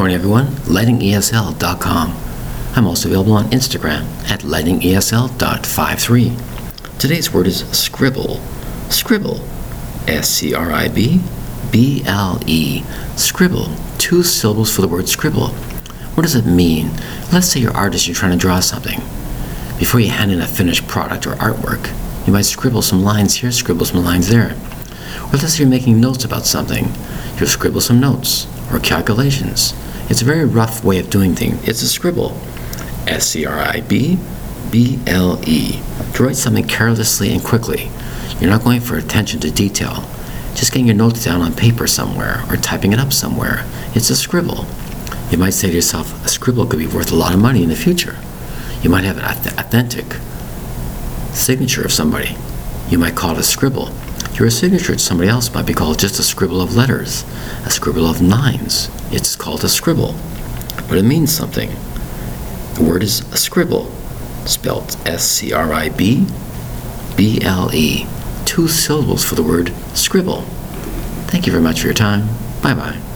Morning, everyone. LightingESL.com. I'm also available on Instagram at lightingesl.53. Today's word is scribble. Scribble. S-C-R-I-B B-L-E. Scribble. Two syllables for the word scribble. What does it mean? Let's say you're artist, you're trying to draw something. Before you hand in a finished product or artwork, you might scribble some lines here, scribble some lines there. Or let's say you're making notes about something. You'll scribble some notes or calculations. It's a very rough way of doing things. It's a scribble. S C R I B B L E. To write something carelessly and quickly. You're not going for attention to detail. Just getting your notes down on paper somewhere or typing it up somewhere. It's a scribble. You might say to yourself, a scribble could be worth a lot of money in the future. You might have an authentic signature of somebody. You might call it a scribble. Your signature to somebody else might be called just a scribble of letters, a scribble of nines. It's called a scribble, but it means something. The word is a scribble, spelled S C R I B B L E. Two syllables for the word scribble. Thank you very much for your time. Bye bye.